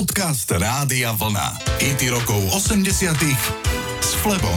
Podcast Rádia Vlna. IT rokov 80 s Flebom.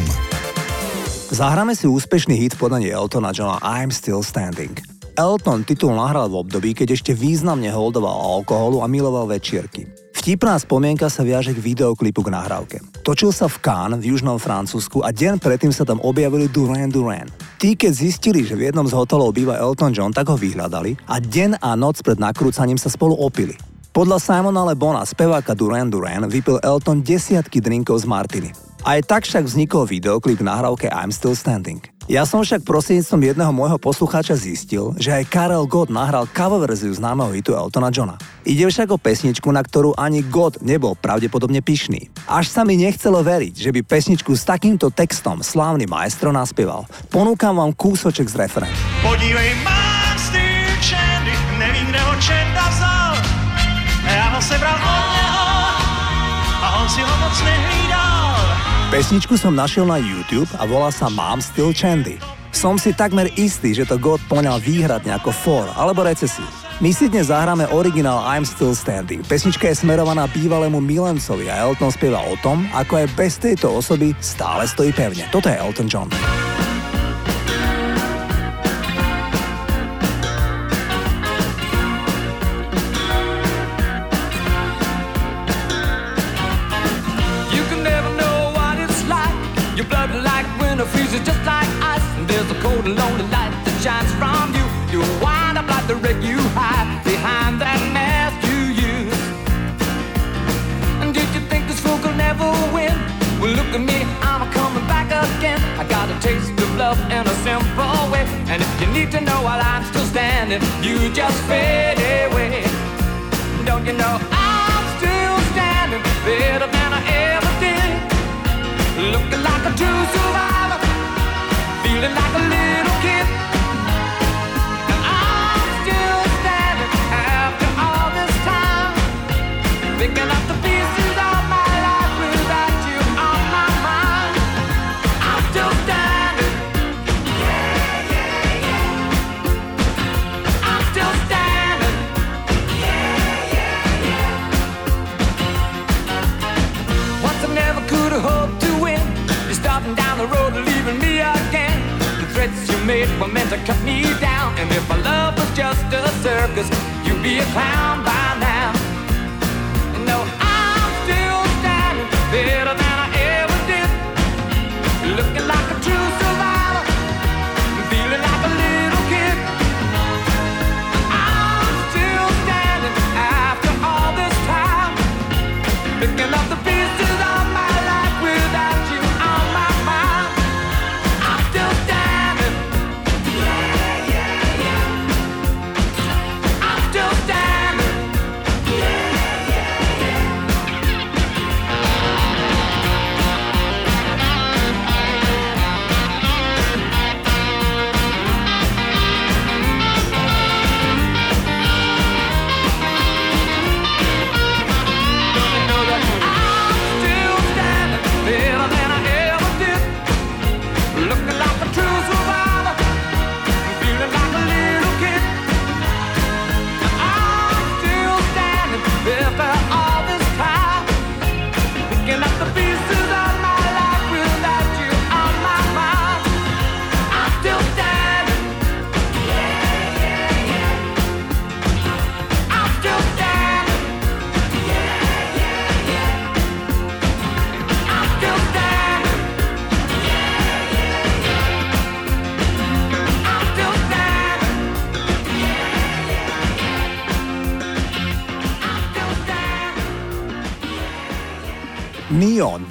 Zahráme si úspešný hit v podaní Eltona Johna I'm Still Standing. Elton titul nahral v období, keď ešte významne holdoval alkoholu a miloval večierky. Vtipná spomienka sa viaže k videoklipu k nahrávke. Točil sa v Cannes v južnom Francúzsku a deň predtým sa tam objavili Duran Duran. Tí, keď zistili, že v jednom z hotelov býva Elton John, tak ho vyhľadali a deň a noc pred nakrúcaním sa spolu opili. Podľa Simona Le Bona, speváka Duran Duran, vypil Elton desiatky drinkov z Martiny. Aj tak však vznikol videoklip v nahrávke I'm Still Standing. Ja som však prostredníctvom jedného môjho poslucháča zistil, že aj Karel Gott nahral cover verziu známeho hitu Eltona Johna. Ide však o pesničku, na ktorú ani Gott nebol pravdepodobne pyšný. Až sa mi nechcelo veriť, že by pesničku s takýmto textom slávny maestro naspieval. Ponúkam vám kúsoček z referent. Podívej, mám styl nevím, kde ho Čenda ho sebral od něho a on si ho moc nehlídal. Pesničku som našiel na YouTube a volá sa Mám Still Chandy. Som si takmer istý, že to God poňal výhradne ako for alebo recesiu. My si dnes zahráme originál I'm Still Standing. Pesnička je smerovaná bývalému milencovi a Elton spieva o tom, ako aj bez tejto osoby stále stojí pevne. Toto je Elton John. The wreck you hide behind that mask you use. And did you think this fool could never win? Well, look at me, I'm coming back again. I got a taste of love in a simple way. And if you need to know while I'm still standing, you just fade away. Don't you know I'm still standing better than I ever did? Looking like a true survivor, feeling like a little kid. Big and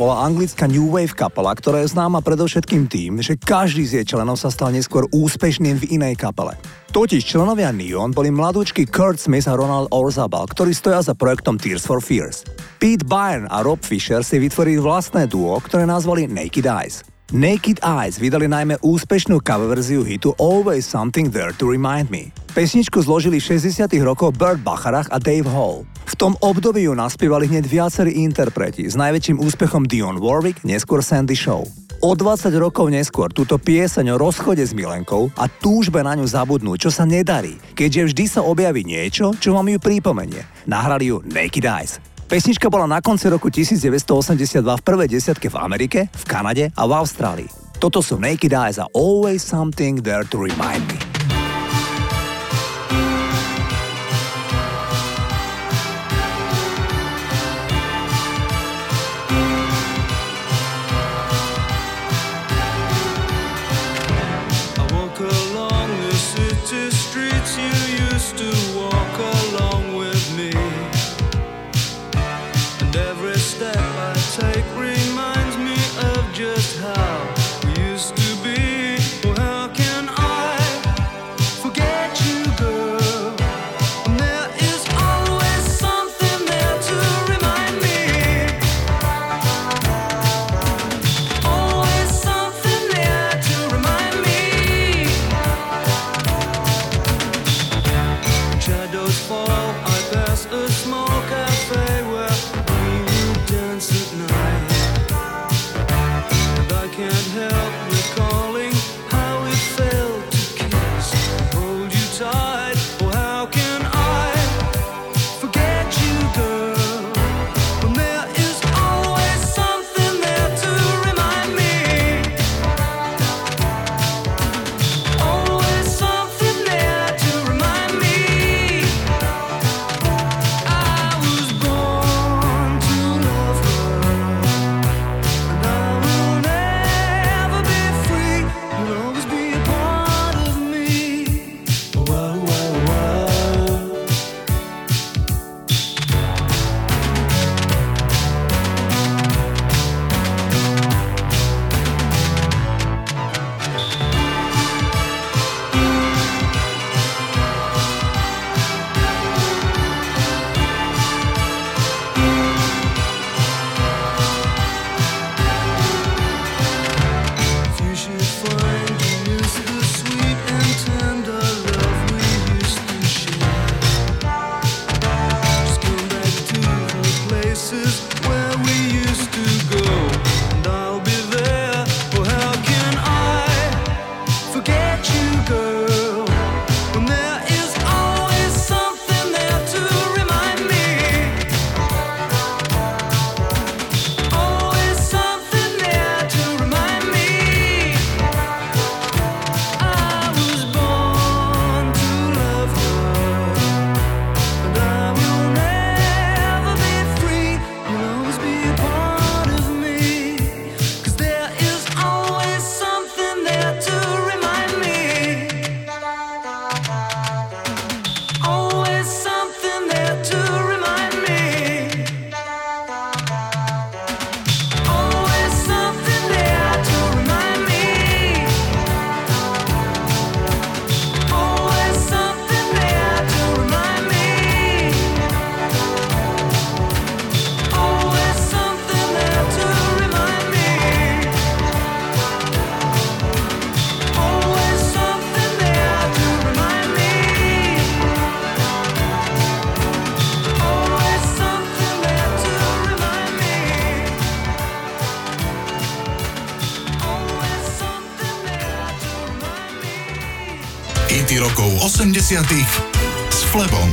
bola anglická New Wave kapela, ktorá je známa predovšetkým tým, že každý z jej členov sa stal neskôr úspešným v inej kapele. Totiž členovia Neon boli mladúčky Kurt Smith a Ronald Orzabal, ktorí stoja za projektom Tears for Fears. Pete Byrne a Rob Fisher si vytvorili vlastné duo, ktoré nazvali Naked Eyes. Naked Eyes vydali najmä úspešnú cover verziu hitu Always Something There to Remind Me. Pesničku zložili v 60 rokov Burt Bacharach a Dave Hall. V tom období ju naspievali hneď viacerí interpreti, s najväčším úspechom Dion Warwick, neskôr Sandy Show. O 20 rokov neskôr túto pieseň o rozchode s milenkou a túžbe na ňu zabudnúť, čo sa nedarí, keďže vždy sa objaví niečo, čo vám ju pripomenie. Nahrali ju Naked Eyes. Pesnička bola na konci roku 1982 v prvej desiatke v Amerike, v Kanade a v Austrálii. Toto sú Naked Eyes a Always Something There to Remind Me. S Flebom.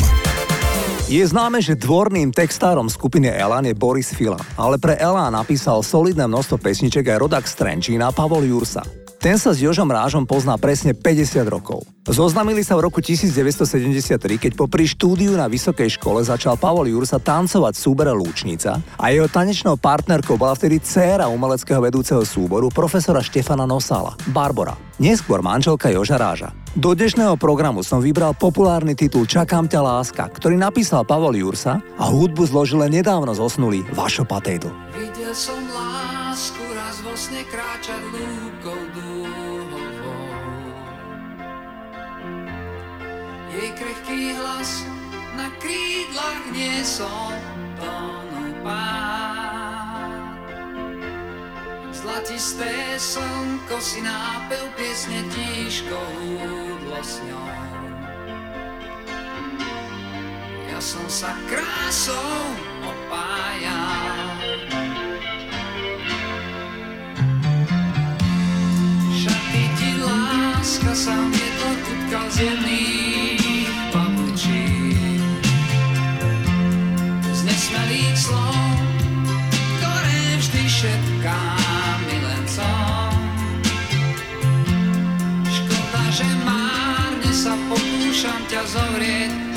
Je známe, že dvorným textárom skupiny Elan je Boris Fila, ale pre Elan napísal solidné množstvo pesniček aj rodak z Trenčína Pavol Jursa. Ten sa s Jožom Rážom pozná presne 50 rokov. Zoznamili sa v roku 1973, keď popri štúdiu na vysokej škole začal Pavol Jursa tancovať v súbere Lúčnica a jeho tanečnou partnerkou bola vtedy dcéra umeleckého vedúceho súboru profesora Štefana Nosala, Barbara, neskôr manželka Joža Ráža. Do dnešného programu som vybral populárny titul Čakám ťa láska, ktorý napísal Pavol Jursa a hudbu zložil nedávno zosnulý Vašo Patejdl. Videl som lásku Jej krehký hlas na krídlach nie som tónu pán. Zlatisté slnko si nápil piesne tížko húdlo s ňou. Ja som sa krásou opájal. Šaty ti láska sa mi to tutkal ťa zovrieť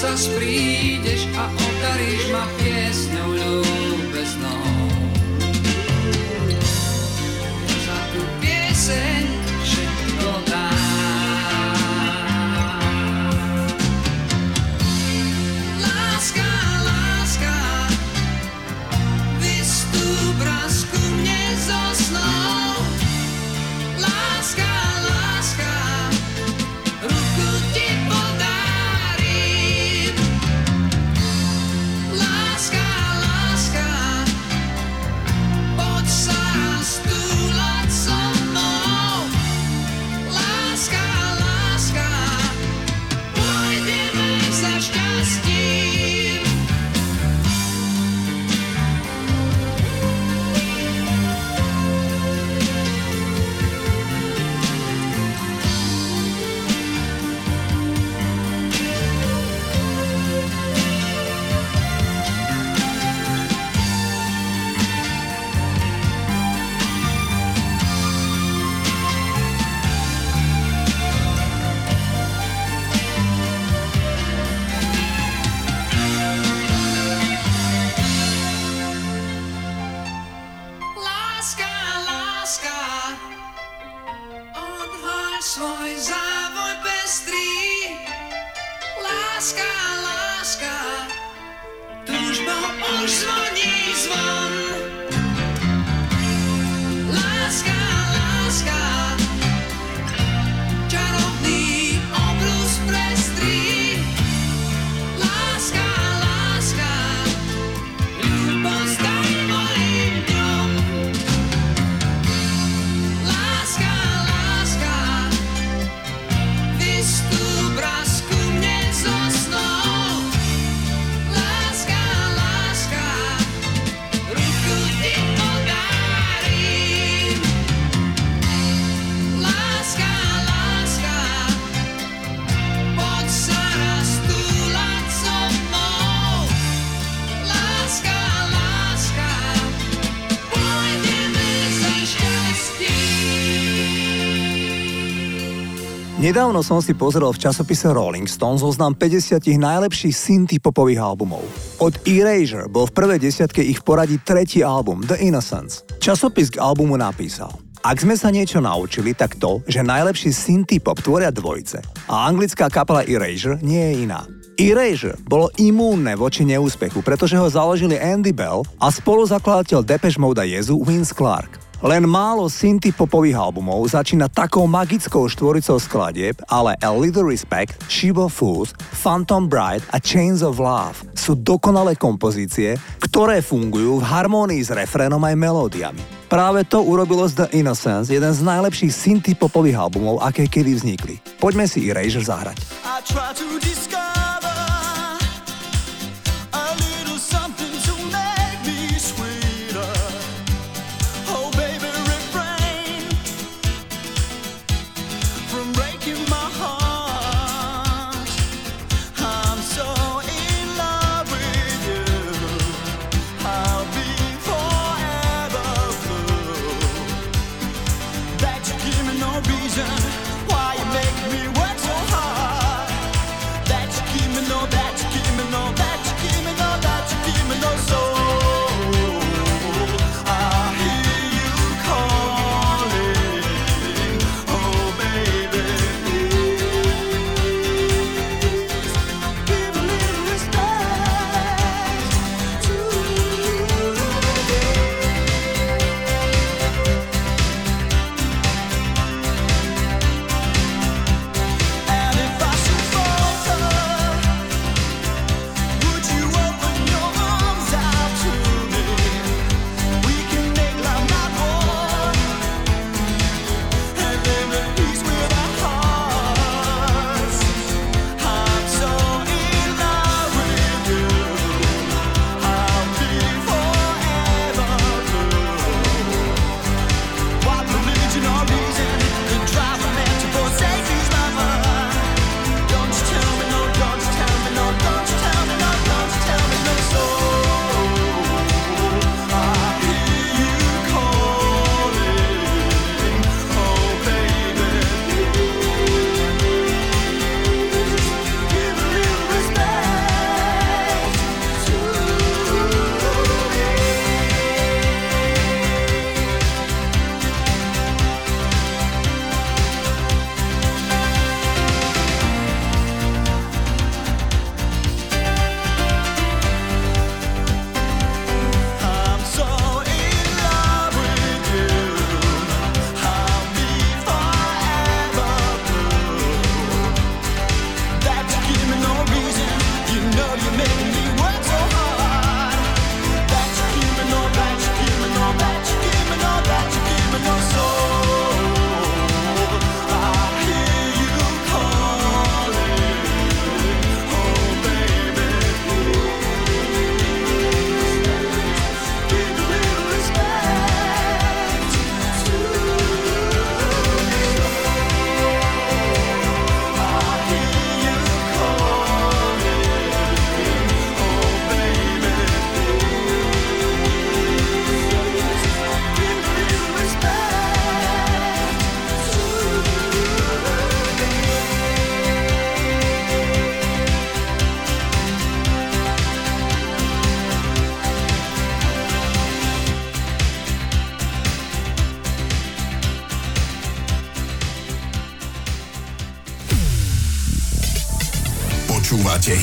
zas prídeš a okaríš ma piesňou ľúbeznou. Za tú pieseň Nedávno som si pozrel v časopise Rolling Stone zoznam 50 najlepších synty popových albumov. Od Erasure bol v prvej desiatke ich v poradí tretí album The Innocence. Časopis k albumu napísal ak sme sa niečo naučili, tak to, že najlepší synty pop tvoria dvojice a anglická kapela Erasure nie je iná. Erasure bolo imúnne voči neúspechu, pretože ho založili Andy Bell a spoluzakladateľ Depeche Mode Jezu Vince Clark. Len málo synty popových albumov začína takou magickou štvoricou skladieb, ale A Little Respect, Shiva Fools, Phantom Bride a Chains of Love sú dokonalé kompozície, ktoré fungujú v harmónii s refrénom aj melódiami. Práve to urobilo z The Innocence jeden z najlepších synty popových albumov, aké kedy vznikli. Poďme si Erasure zahrať. I try to